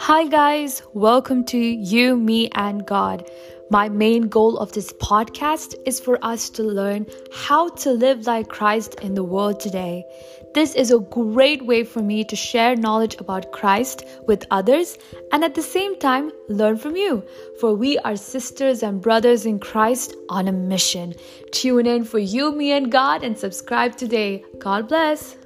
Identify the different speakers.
Speaker 1: Hi, guys, welcome to You, Me, and God. My main goal of this podcast is for us to learn how to live like Christ in the world today. This is a great way for me to share knowledge about Christ with others and at the same time learn from you. For we are sisters and brothers in Christ on a mission. Tune in for You, Me, and God and subscribe today. God bless.